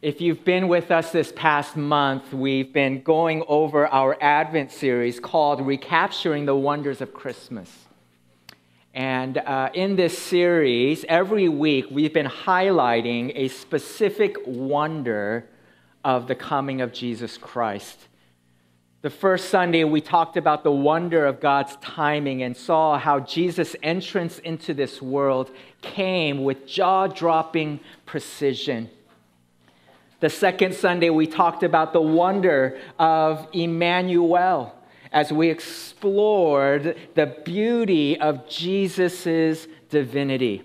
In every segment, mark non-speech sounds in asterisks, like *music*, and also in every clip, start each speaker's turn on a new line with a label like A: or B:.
A: If you've been with us this past month, we've been going over our Advent series called Recapturing the Wonders of Christmas. And uh, in this series, every week, we've been highlighting a specific wonder of the coming of Jesus Christ. The first Sunday, we talked about the wonder of God's timing and saw how Jesus' entrance into this world came with jaw dropping precision. The second Sunday, we talked about the wonder of Emmanuel as we explored the beauty of Jesus' divinity.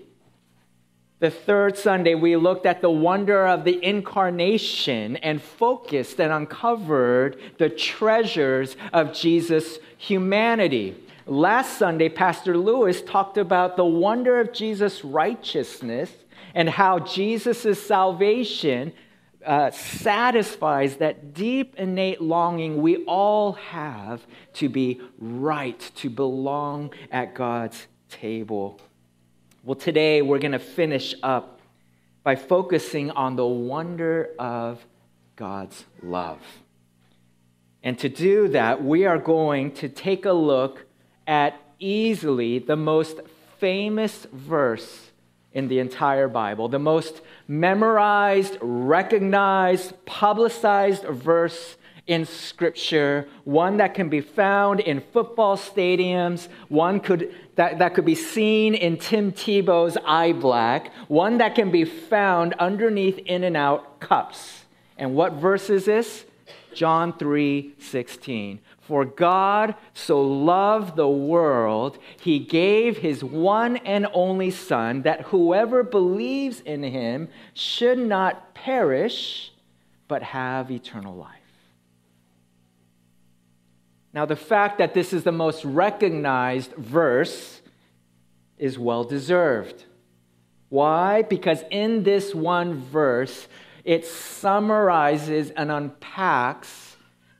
A: The third Sunday, we looked at the wonder of the incarnation and focused and uncovered the treasures of Jesus' humanity. Last Sunday, Pastor Lewis talked about the wonder of Jesus' righteousness and how Jesus' salvation uh, satisfies that deep innate longing we all have to be right, to belong at God's table. Well, today we're going to finish up by focusing on the wonder of God's love. And to do that, we are going to take a look at easily the most famous verse in the entire Bible, the most memorized, recognized, publicized verse in Scripture, one that can be found in football stadiums, one could, that, that could be seen in Tim Tebow's eye black, one that can be found underneath In-N-Out cups. And what verse is this? John 3 16. For God so loved the world, he gave his one and only Son, that whoever believes in him should not perish, but have eternal life. Now, the fact that this is the most recognized verse is well deserved. Why? Because in this one verse, it summarizes and unpacks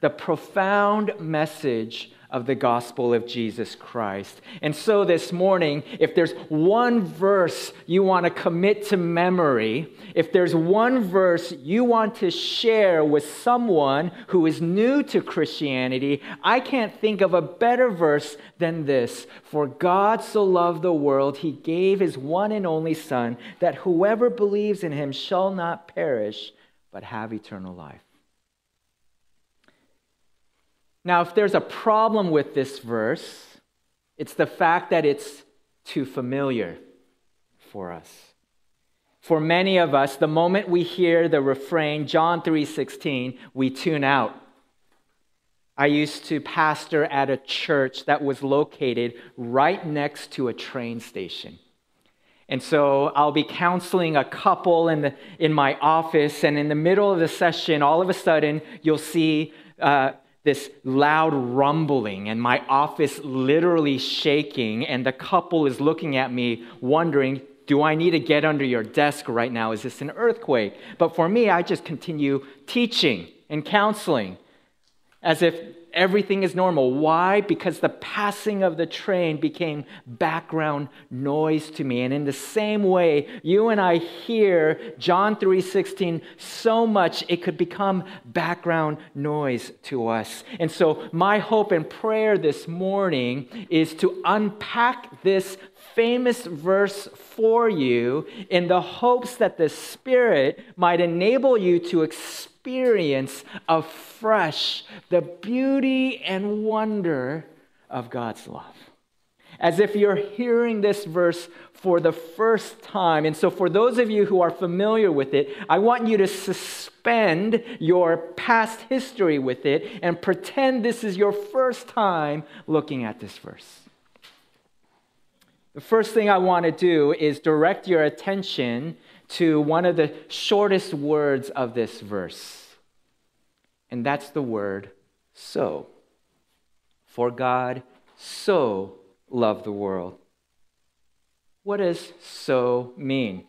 A: the profound message of the gospel of Jesus Christ. And so this morning, if there's one verse you want to commit to memory, if there's one verse you want to share with someone who is new to Christianity, I can't think of a better verse than this. For God so loved the world, he gave his one and only Son, that whoever believes in him shall not perish, but have eternal life. Now, if there's a problem with this verse, it's the fact that it's too familiar for us. For many of us, the moment we hear the refrain, John 3:16, we tune out. I used to pastor at a church that was located right next to a train station. And so I'll be counseling a couple in, the, in my office, and in the middle of the session, all of a sudden, you'll see uh, this loud rumbling and my office literally shaking, and the couple is looking at me wondering, do I need to get under your desk right now? Is this an earthquake? But for me, I just continue teaching and counseling as if everything is normal. Why? Because the passing of the train became background noise to me. And in the same way, you and I hear John 3:16 so much it could become background noise to us. And so my hope and prayer this morning is to unpack this famous verse for you in the hopes that the Spirit might enable you to experience experience afresh the beauty and wonder of God's love. As if you're hearing this verse for the first time. And so, for those of you who are familiar with it, I want you to suspend your past history with it and pretend this is your first time looking at this verse. The first thing I want to do is direct your attention to one of the shortest words of this verse. And that's the word so. For God so loved the world. What does so mean?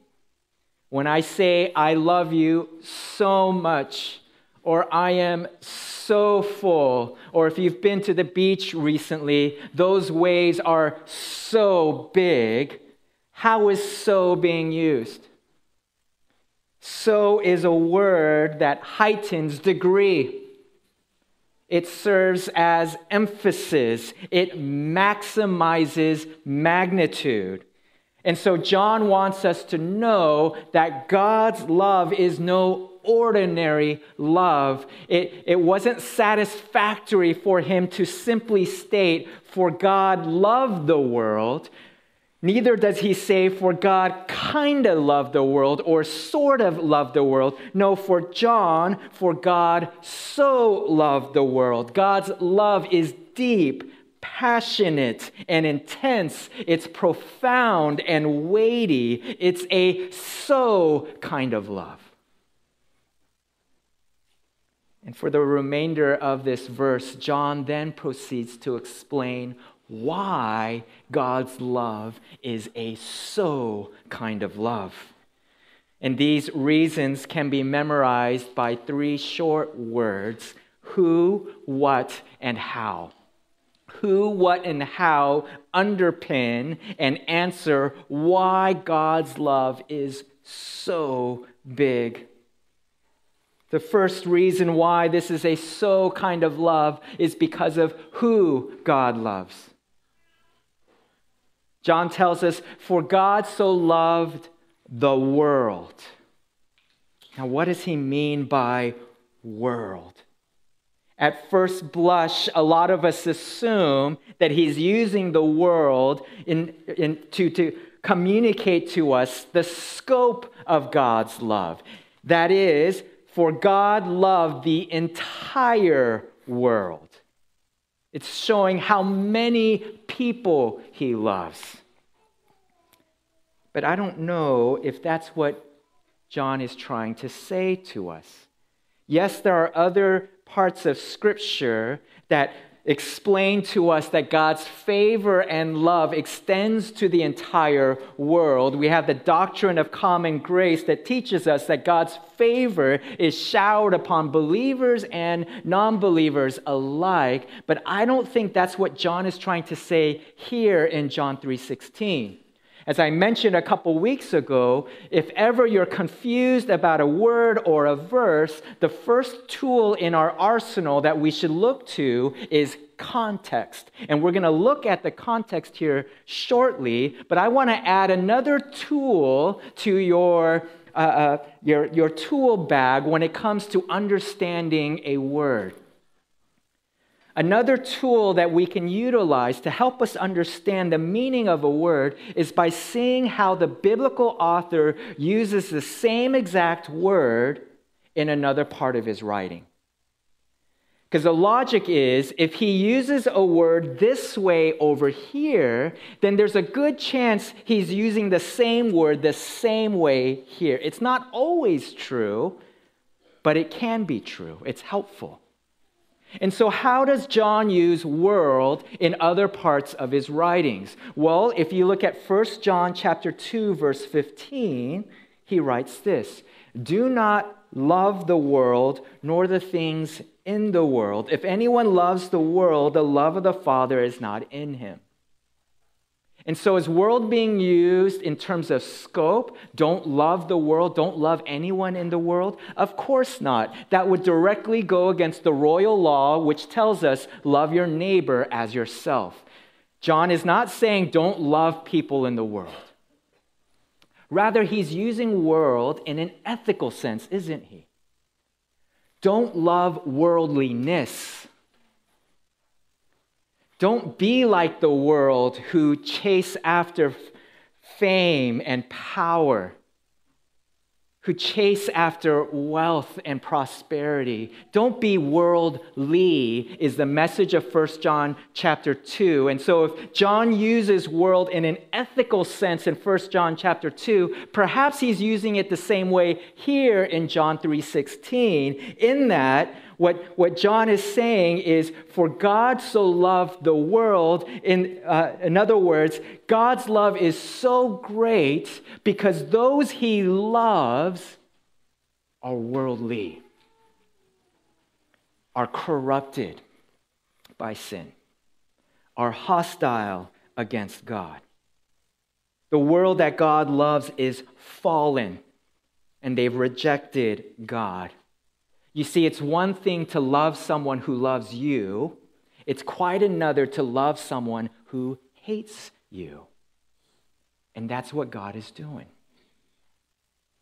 A: When I say I love you so much, or I am so full, or if you've been to the beach recently, those waves are so big. How is so being used? So is a word that heightens degree. It serves as emphasis. It maximizes magnitude. And so John wants us to know that God's love is no ordinary love. It, it wasn't satisfactory for him to simply state, For God loved the world. Neither does he say, For God kind of loved the world or sort of loved the world. No, for John, for God so loved the world. God's love is deep, passionate, and intense. It's profound and weighty. It's a so kind of love. And for the remainder of this verse, John then proceeds to explain why God's love is a so kind of love. And these reasons can be memorized by three short words who, what, and how. Who, what, and how underpin and answer why God's love is so big the first reason why this is a so kind of love is because of who God loves. John tells us, For God so loved the world. Now, what does he mean by world? At first blush, a lot of us assume that he's using the world in, in, to, to communicate to us the scope of God's love. That is, for God loved the entire world. It's showing how many people he loves. But I don't know if that's what John is trying to say to us. Yes, there are other parts of Scripture that explain to us that God's favor and love extends to the entire world. We have the doctrine of common grace that teaches us that God's favor is showered upon believers and non believers alike. But I don't think that's what John is trying to say here in John 3:16. As I mentioned a couple weeks ago, if ever you're confused about a word or a verse, the first tool in our arsenal that we should look to is context. And we're going to look at the context here shortly, but I want to add another tool to your, uh, uh, your, your tool bag when it comes to understanding a word. Another tool that we can utilize to help us understand the meaning of a word is by seeing how the biblical author uses the same exact word in another part of his writing. Because the logic is if he uses a word this way over here, then there's a good chance he's using the same word the same way here. It's not always true, but it can be true. It's helpful. And so, how does John use world in other parts of his writings? Well, if you look at 1 John chapter 2 verse 15, he writes this: "Do not love the world nor the things in the world. If anyone loves the world, the love of the Father is not in him." And so, is world being used in terms of scope? Don't love the world, don't love anyone in the world? Of course not. That would directly go against the royal law, which tells us love your neighbor as yourself. John is not saying don't love people in the world. Rather, he's using world in an ethical sense, isn't he? Don't love worldliness don't be like the world who chase after fame and power, who chase after wealth and prosperity. Don't be worldly is the message of 1 John chapter 2. And so if John uses world in an ethical sense in 1 John chapter 2, perhaps he's using it the same way here in John 3:16 in that what, what John is saying is, for God so loved the world. In, uh, in other words, God's love is so great because those he loves are worldly, are corrupted by sin, are hostile against God. The world that God loves is fallen and they've rejected God. You see, it's one thing to love someone who loves you, it's quite another to love someone who hates you. And that's what God is doing.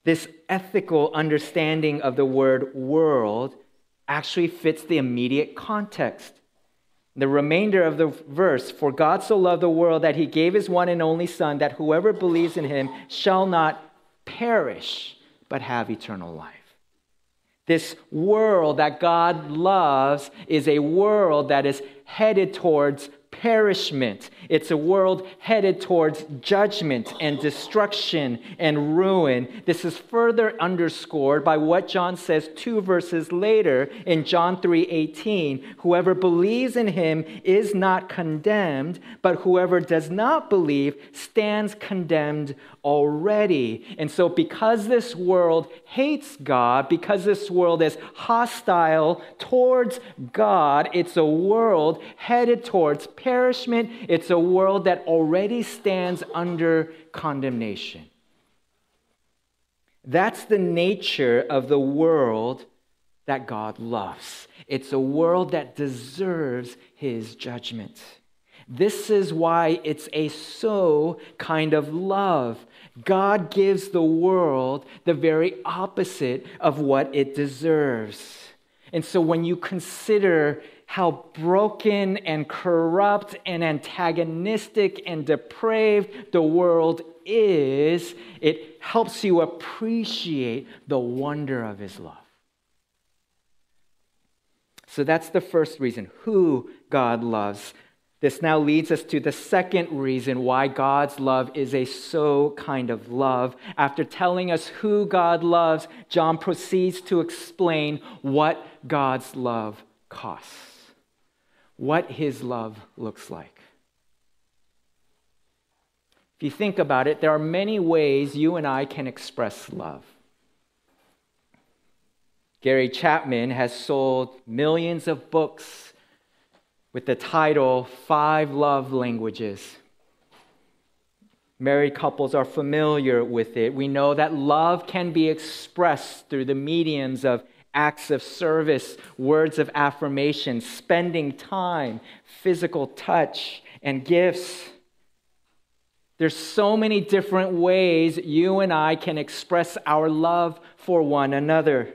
A: This ethical understanding of the word world actually fits the immediate context. The remainder of the verse For God so loved the world that he gave his one and only Son, that whoever believes in him shall not perish, but have eternal life. This world that God loves is a world that is headed towards perishment. It's a world headed towards judgment and destruction and ruin. This is further underscored by what John says two verses later in John 3:18, whoever believes in him is not condemned, but whoever does not believe stands condemned already. And so because this world hates God, because this world is hostile towards God, it's a world headed towards perishment perishment, it's a world that already stands under condemnation. That's the nature of the world that God loves. It's a world that deserves his judgment. This is why it's a so kind of love. God gives the world the very opposite of what it deserves. And so when you consider how broken and corrupt and antagonistic and depraved the world is, it helps you appreciate the wonder of his love. So that's the first reason who God loves. This now leads us to the second reason why God's love is a so kind of love. After telling us who God loves, John proceeds to explain what God's love costs what his love looks like. If you think about it, there are many ways you and I can express love. Gary Chapman has sold millions of books with the title Five Love Languages. Married couples are familiar with it. We know that love can be expressed through the mediums of acts of service, words of affirmation, spending time, physical touch, and gifts. There's so many different ways you and I can express our love for one another.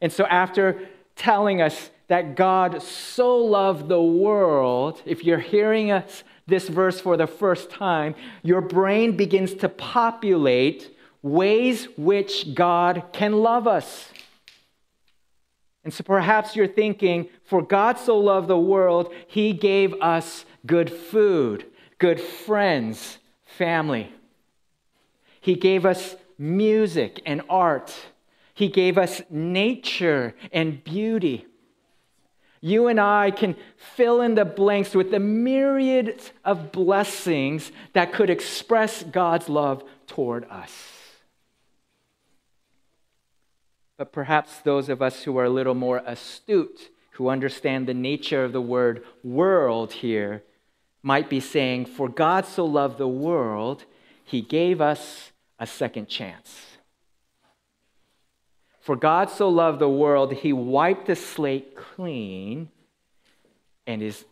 A: And so, after telling us that God so loved the world, if you're hearing us this verse for the first time, your brain begins to populate ways which God can love us. And so perhaps you're thinking, for God so loved the world, he gave us good food, good friends, family. He gave us music and art. He gave us nature and beauty. You and I can fill in the blanks with the myriads of blessings that could express God's love toward us. But perhaps those of us who are a little more astute, who understand the nature of the word world here, might be saying, For God so loved the world, he gave us a second chance. For God so loved the world, he wiped the slate clean and is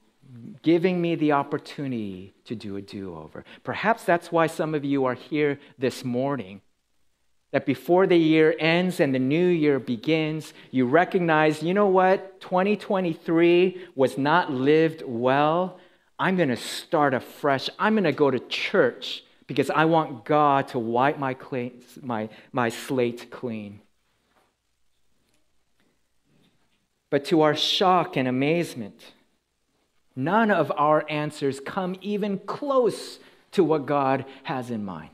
A: giving me the opportunity to do a do over. Perhaps that's why some of you are here this morning that before the year ends and the new year begins, you recognize, you know what, 2023 was not lived well. I'm going to start afresh. I'm going to go to church because I want God to wipe my, my, my slate clean. But to our shock and amazement, none of our answers come even close to what God has in mind.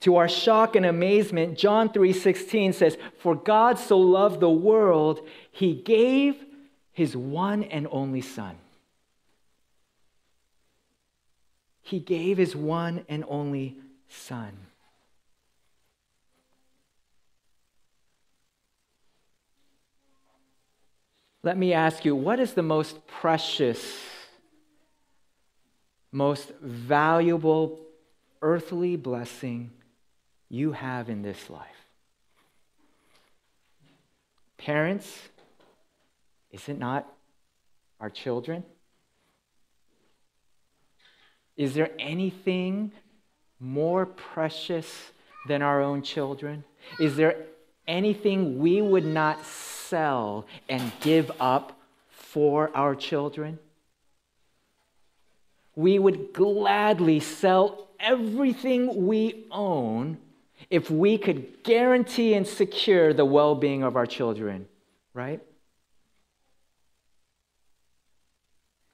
A: To our shock and amazement, John 3:16 says, "For God so loved the world, he gave his one and only son." He gave his one and only son. Let me ask you, what is the most precious, most valuable earthly blessing you have in this life. Parents, is it not our children? Is there anything more precious than our own children? Is there anything we would not sell and give up for our children? We would gladly sell everything we own if we could guarantee and secure the well being of our children, right?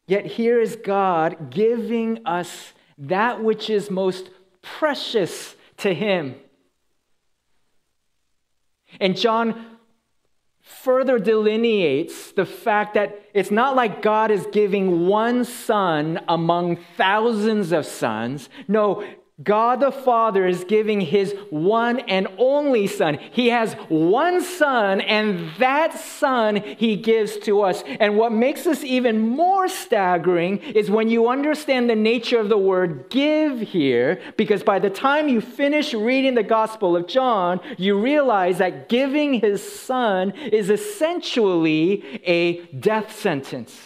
A: Yet here is God giving us that which is most precious to Him. And John further delineates the fact that it's not like God is giving one son among thousands of sons. No, God the Father is giving his one and only Son. He has one Son, and that Son he gives to us. And what makes this even more staggering is when you understand the nature of the word give here, because by the time you finish reading the Gospel of John, you realize that giving his Son is essentially a death sentence.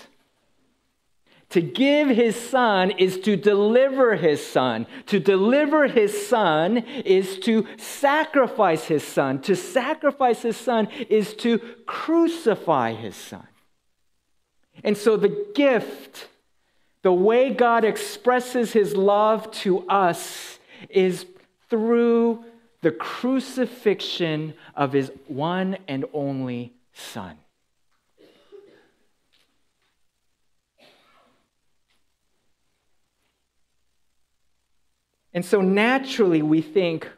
A: To give his son is to deliver his son. To deliver his son is to sacrifice his son. To sacrifice his son is to crucify his son. And so the gift, the way God expresses his love to us, is through the crucifixion of his one and only son. And so naturally we think,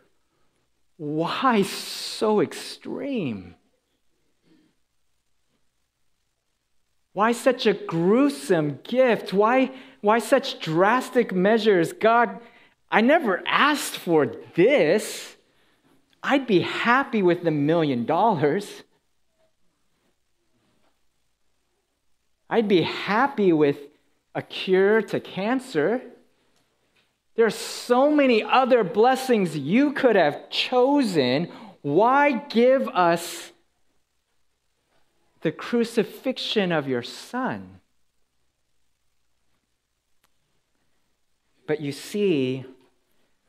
A: why so extreme? Why such a gruesome gift? Why, why such drastic measures? God, I never asked for this. I'd be happy with the million dollars. I'd be happy with a cure to cancer. There are so many other blessings you could have chosen. Why give us the crucifixion of your son? But you see,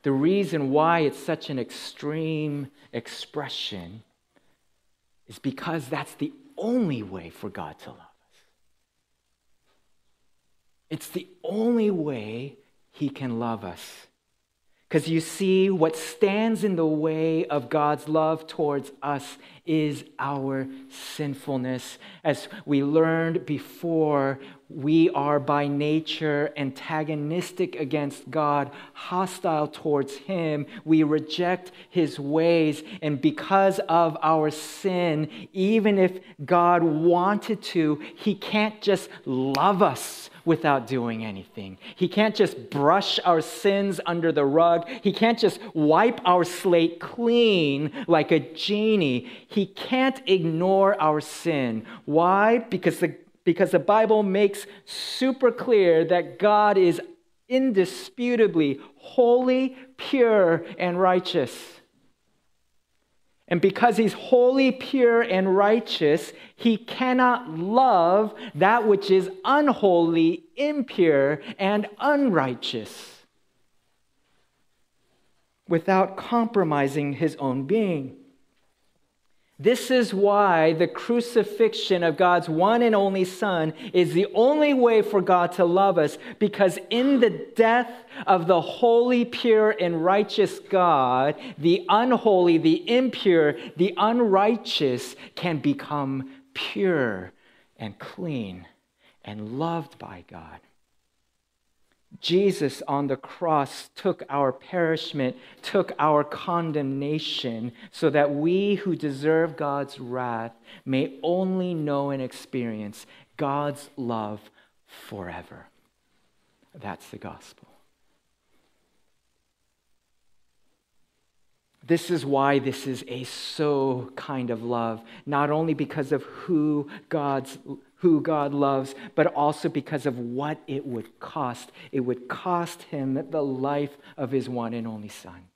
A: the reason why it's such an extreme expression is because that's the only way for God to love us. It's the only way he can love us. Because you see, what stands in the way of God's love towards us is our sinfulness. As we learned before, we are by nature antagonistic against God, hostile towards Him. We reject His ways. And because of our sin, even if God wanted to, He can't just love us without doing anything. He can't just brush our sins under the rug. He can't just wipe our slate clean like a genie. He can't ignore our sin. Why? Because the, because the Bible makes super clear that God is indisputably holy, pure, and righteous. And because he's holy, pure, and righteous, he cannot love that which is unholy, impure, and unrighteous without compromising his own being. This is why the crucifixion of God's one and only Son is the only way for God to love us, because in the death of the holy, pure, and righteous God, the unholy, the impure, the unrighteous can become pure and clean and loved by God. Jesus on the cross took our perishment, took our condemnation, so that we who deserve God's wrath may only know and experience God's love forever. That's the gospel. This is why this is a so kind of love, not only because of who God's who God loves, but also because of what it would cost. It would cost him the life of his one and only son.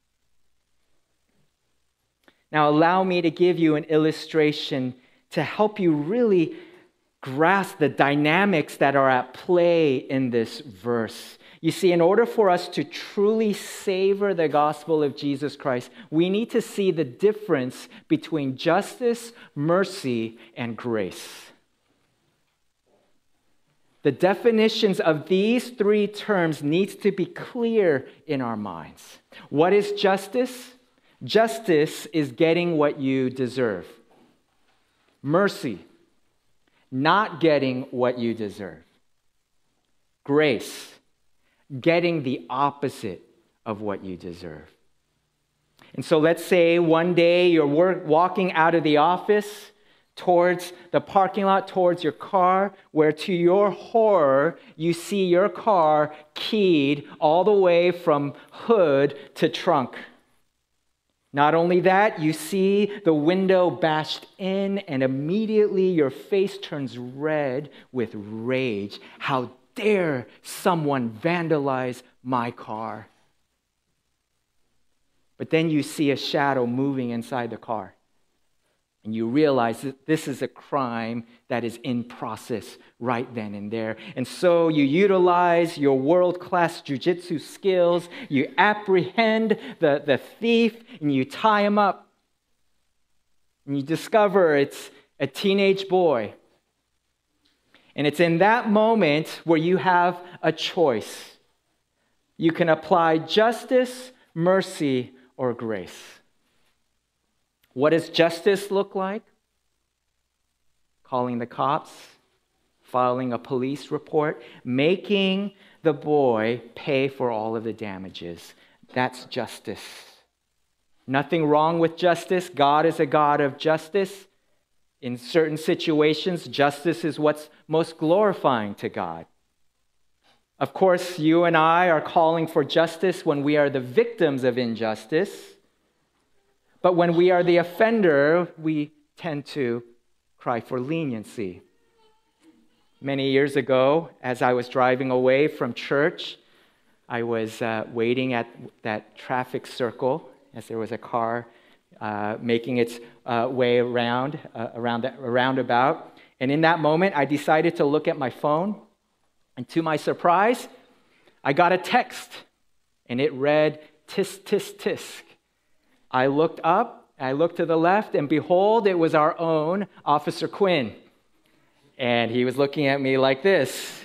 A: Now, allow me to give you an illustration to help you really grasp the dynamics that are at play in this verse. You see, in order for us to truly savor the gospel of Jesus Christ, we need to see the difference between justice, mercy, and grace. The definitions of these three terms needs to be clear in our minds. What is justice? Justice is getting what you deserve. Mercy, not getting what you deserve. Grace, getting the opposite of what you deserve. And so let's say one day you're walking out of the office towards the parking lot, towards your car, where to your horror, you see your car keyed all the way from hood to trunk. Not only that, you see the window bashed in, and immediately your face turns red with rage. How dare someone vandalize my car? But then you see a shadow moving inside the car and you realize that this is a crime that is in process right then and there. And so you utilize your world class jujitsu skills, you apprehend the, the thief, and you tie him up. And you discover it's a teenage boy. And it's in that moment where you have a choice. You can apply justice, mercy, or grace. What does justice look like? Calling the cops, filing a police report, making the boy pay for all of the damages. That's justice. Nothing wrong with justice. God is a God of justice. In certain situations, justice is what's most glorifying to God. Of course, you and I are calling for justice when we are the victims of injustice. But when we are the offender, we tend to cry for leniency. Many years ago, as I was driving away from church, I was uh, waiting at that traffic circle as there was a car uh, making its uh, way around, uh, around the roundabout. And in that moment, I decided to look at my phone. And to my surprise, I got a text. And it read, Tis, tis, tisk. I looked up, I looked to the left, and behold, it was our own Officer Quinn. And he was looking at me like this.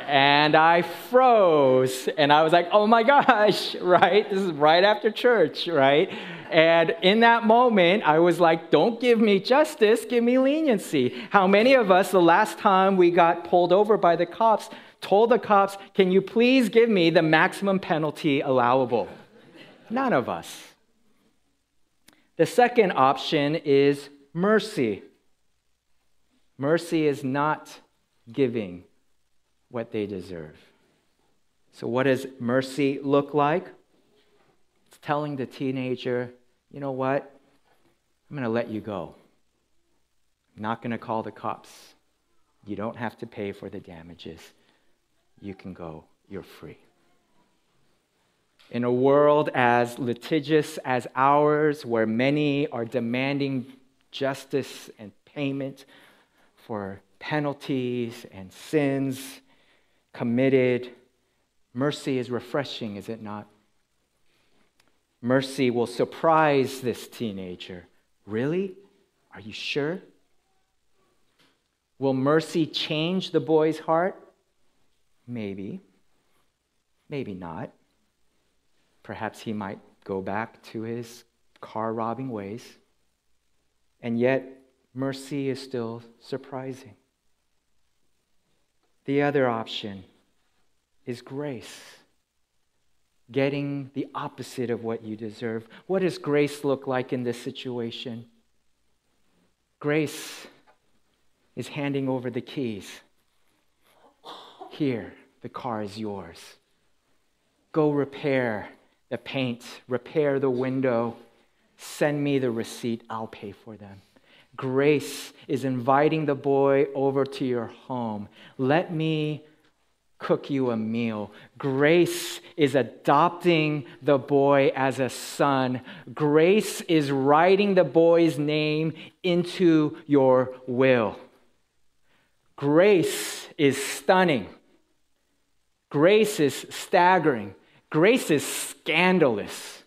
A: and I froze. And I was like, oh my gosh, *laughs* right? This is right after church, right? And in that moment, I was like, don't give me justice, give me leniency. How many of us, the last time we got pulled over by the cops, told the cops, can you please give me the maximum penalty allowable? None of us. The second option is mercy. Mercy is not giving what they deserve. So, what does mercy look like? It's telling the teenager, you know what? I'm going to let you go. I'm not going to call the cops. You don't have to pay for the damages. You can go. You're free. In a world as litigious as ours, where many are demanding justice and payment for penalties and sins committed, mercy is refreshing, is it not? Mercy will surprise this teenager. Really? Are you sure? Will mercy change the boy's heart? Maybe. Maybe not. Perhaps he might go back to his car robbing ways. And yet, mercy is still surprising. The other option is grace, getting the opposite of what you deserve. What does grace look like in this situation? Grace is handing over the keys. Here, the car is yours. Go repair the paint, repair the window, send me the receipt, I'll pay for them. Grace is inviting the boy over to your home. Let me cook you a meal. Grace is adopting the boy as a son. Grace is writing the boy's name into your will. Grace is stunning. Grace is staggering. Grace is scandalous.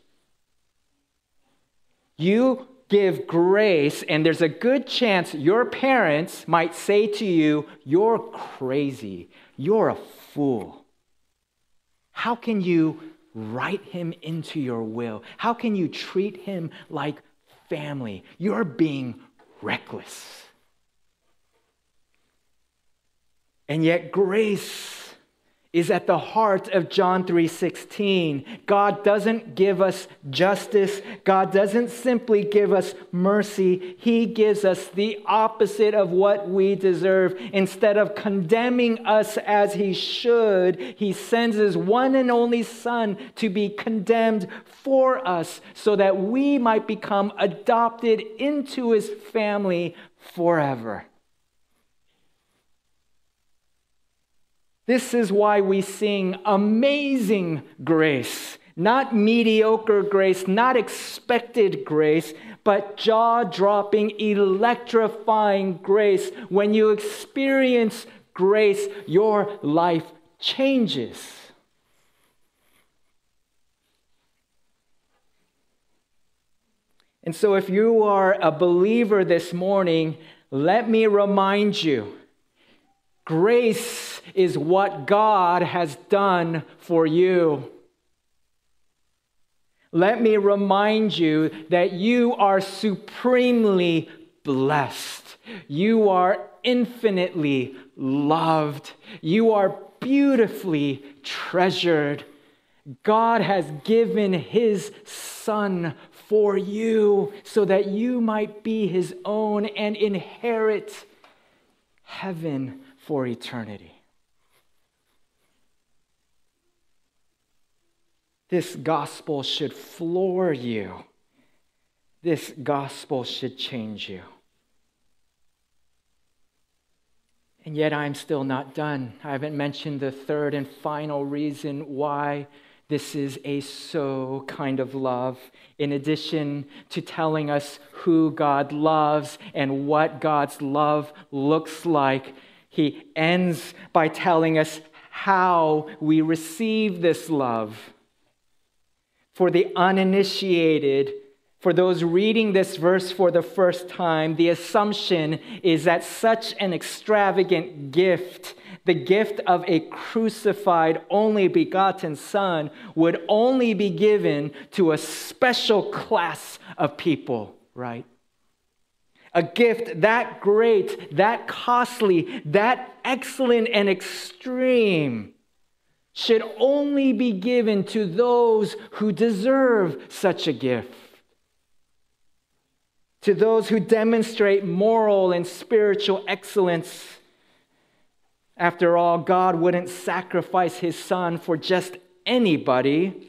A: You give grace, and there's a good chance your parents might say to you, You're crazy. You're a fool. How can you write him into your will? How can you treat him like family? You're being reckless. And yet, grace is at the heart of John 3:16. God doesn't give us justice. God doesn't simply give us mercy. He gives us the opposite of what we deserve. Instead of condemning us as he should, he sends his one and only son to be condemned for us so that we might become adopted into his family forever. This is why we sing amazing grace, not mediocre grace, not expected grace, but jaw dropping, electrifying grace. When you experience grace, your life changes. And so, if you are a believer this morning, let me remind you grace is what God has done for you. Let me remind you that you are supremely blessed. You are infinitely loved. You are beautifully treasured. God has given his son for you so that you might be his own and inherit heaven for eternity. This gospel should floor you. This gospel should change you. And yet, I'm still not done. I haven't mentioned the third and final reason why this is a so kind of love. In addition to telling us who God loves and what God's love looks like, he ends by telling us how we receive this love for the uninitiated, for those reading this verse for the first time, the assumption is that such an extravagant gift, the gift of a crucified, only begotten Son, would only be given to a special class of people, right? A gift that great, that costly, that excellent and extreme should only be given to those who deserve such a gift. To those who demonstrate moral and spiritual excellence. After all, God wouldn't sacrifice his son for just anybody.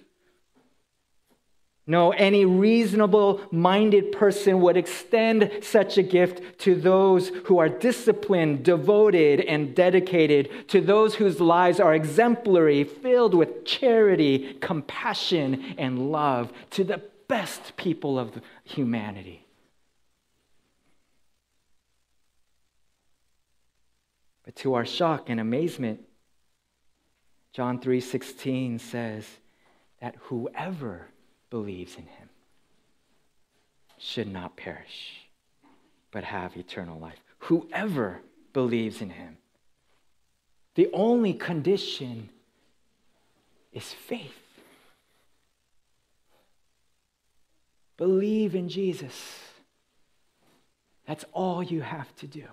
A: No, any reasonable minded person would extend such a gift to those who are disciplined, devoted, and dedicated, to those whose lives are exemplary, filled with charity, compassion, and love, to the best people of humanity. But to our shock and amazement, John 3:16 says that whoever believes in him should not perish, but have eternal life. Whoever believes in him. The only condition is faith. Believe in Jesus. That's all you have to do.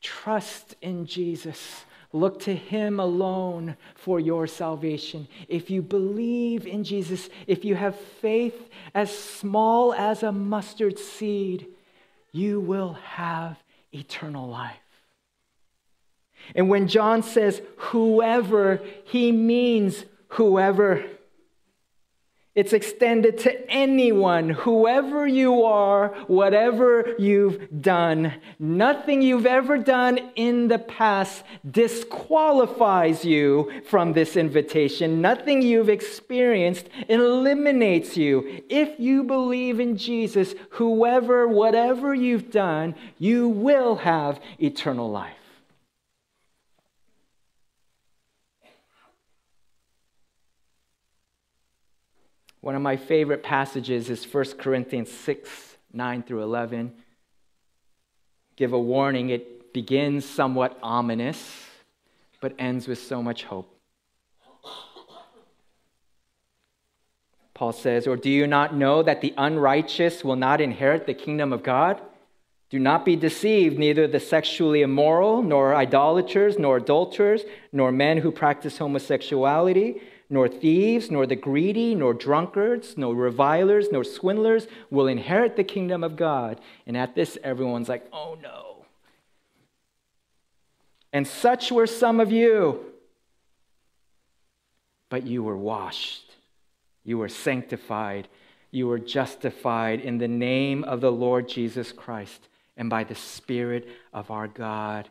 A: Trust in Jesus Look to Him alone for your salvation. If you believe in Jesus, if you have faith as small as a mustard seed, you will have eternal life. And when John says whoever, he means whoever. It's extended to anyone, whoever you are, whatever you've done. Nothing you've ever done in the past disqualifies you from this invitation. Nothing you've experienced eliminates you. If you believe in Jesus, whoever, whatever you've done, you will have eternal life. One of my favorite passages is 1 Corinthians 6 9 through 11. Give a warning, it begins somewhat ominous, but ends with so much hope. Paul says, Or do you not know that the unrighteous will not inherit the kingdom of God? Do not be deceived, neither the sexually immoral, nor idolaters, nor adulterers, nor men who practice homosexuality nor thieves, nor the greedy, nor drunkards, nor revilers, nor swindlers will inherit the kingdom of God. And at this, everyone's like, oh no. And such were some of you. But you were washed, you were sanctified, you were justified in the name of the Lord Jesus Christ and by the Spirit of our God.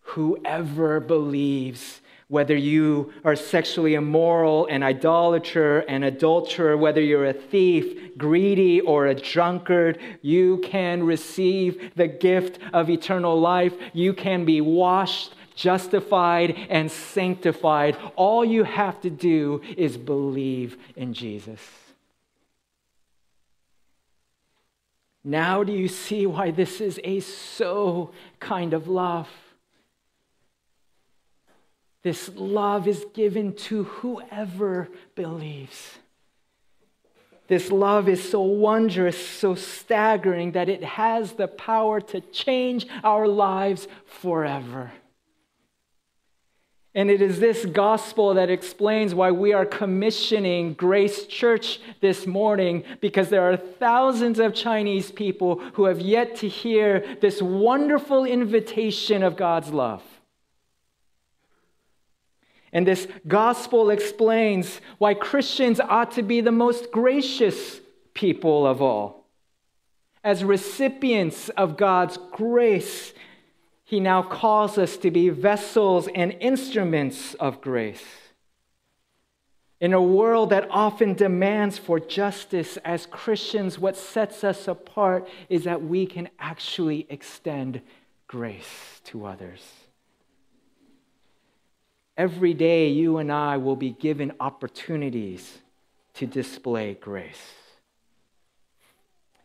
A: Whoever believes, whether you are sexually immoral, an idolater, an adulterer, whether you're a thief, greedy, or a drunkard, you can receive the gift of eternal life. You can be washed, justified, and sanctified. All you have to do is believe in Jesus. Now, do you see why this is a so kind of love? This love is given to whoever believes. This love is so wondrous, so staggering, that it has the power to change our lives forever. And it is this gospel that explains why we are commissioning Grace Church this morning, because there are thousands of Chinese people who have yet to hear this wonderful invitation of God's love. And this gospel explains why Christians ought to be the most gracious people of all. As recipients of God's grace, He now calls us to be vessels and instruments of grace. In a world that often demands for justice, as Christians, what sets us apart is that we can actually extend grace to others. Every day, you and I will be given opportunities to display grace.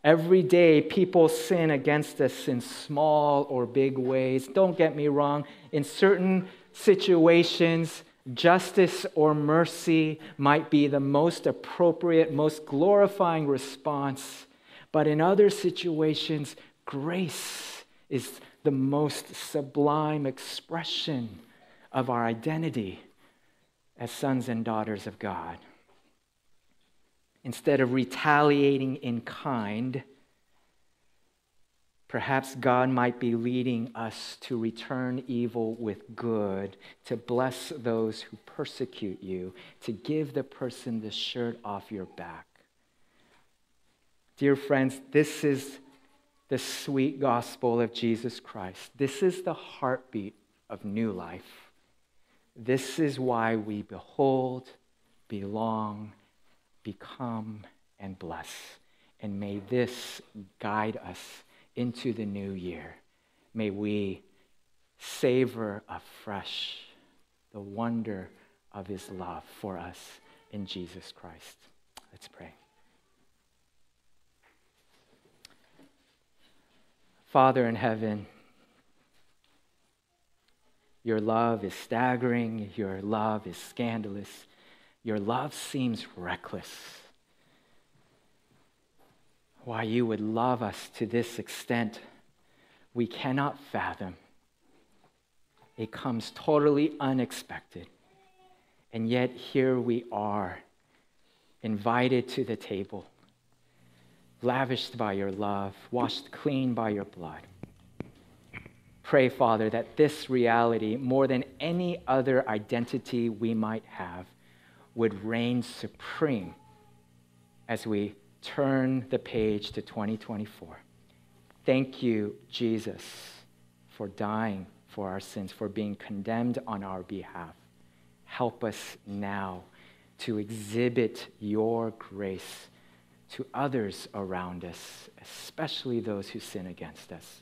A: Every day, people sin against us in small or big ways. Don't get me wrong, in certain situations, justice or mercy might be the most appropriate, most glorifying response. But in other situations, grace is the most sublime expression of our identity as sons and daughters of God. Instead of retaliating in kind, perhaps God might be leading us to return evil with good, to bless those who persecute you, to give the person the shirt off your back. Dear friends, this is the sweet gospel of Jesus Christ. This is the heartbeat of new life. This is why we behold, belong, become, and bless. And may this guide us into the new year. May we savor afresh the wonder of his love for us in Jesus Christ. Let's pray. Father in heaven, your love is staggering. Your love is scandalous. Your love seems reckless. Why you would love us to this extent, we cannot fathom. It comes totally unexpected. And yet, here we are, invited to the table, lavished by your love, washed clean by your blood pray, Father, that this reality, more than any other identity we might have, would reign supreme as we turn the page to 2024. Thank you, Jesus, for dying for our sins, for being condemned on our behalf. Help us now to exhibit your grace to others around us, especially those who sin against us.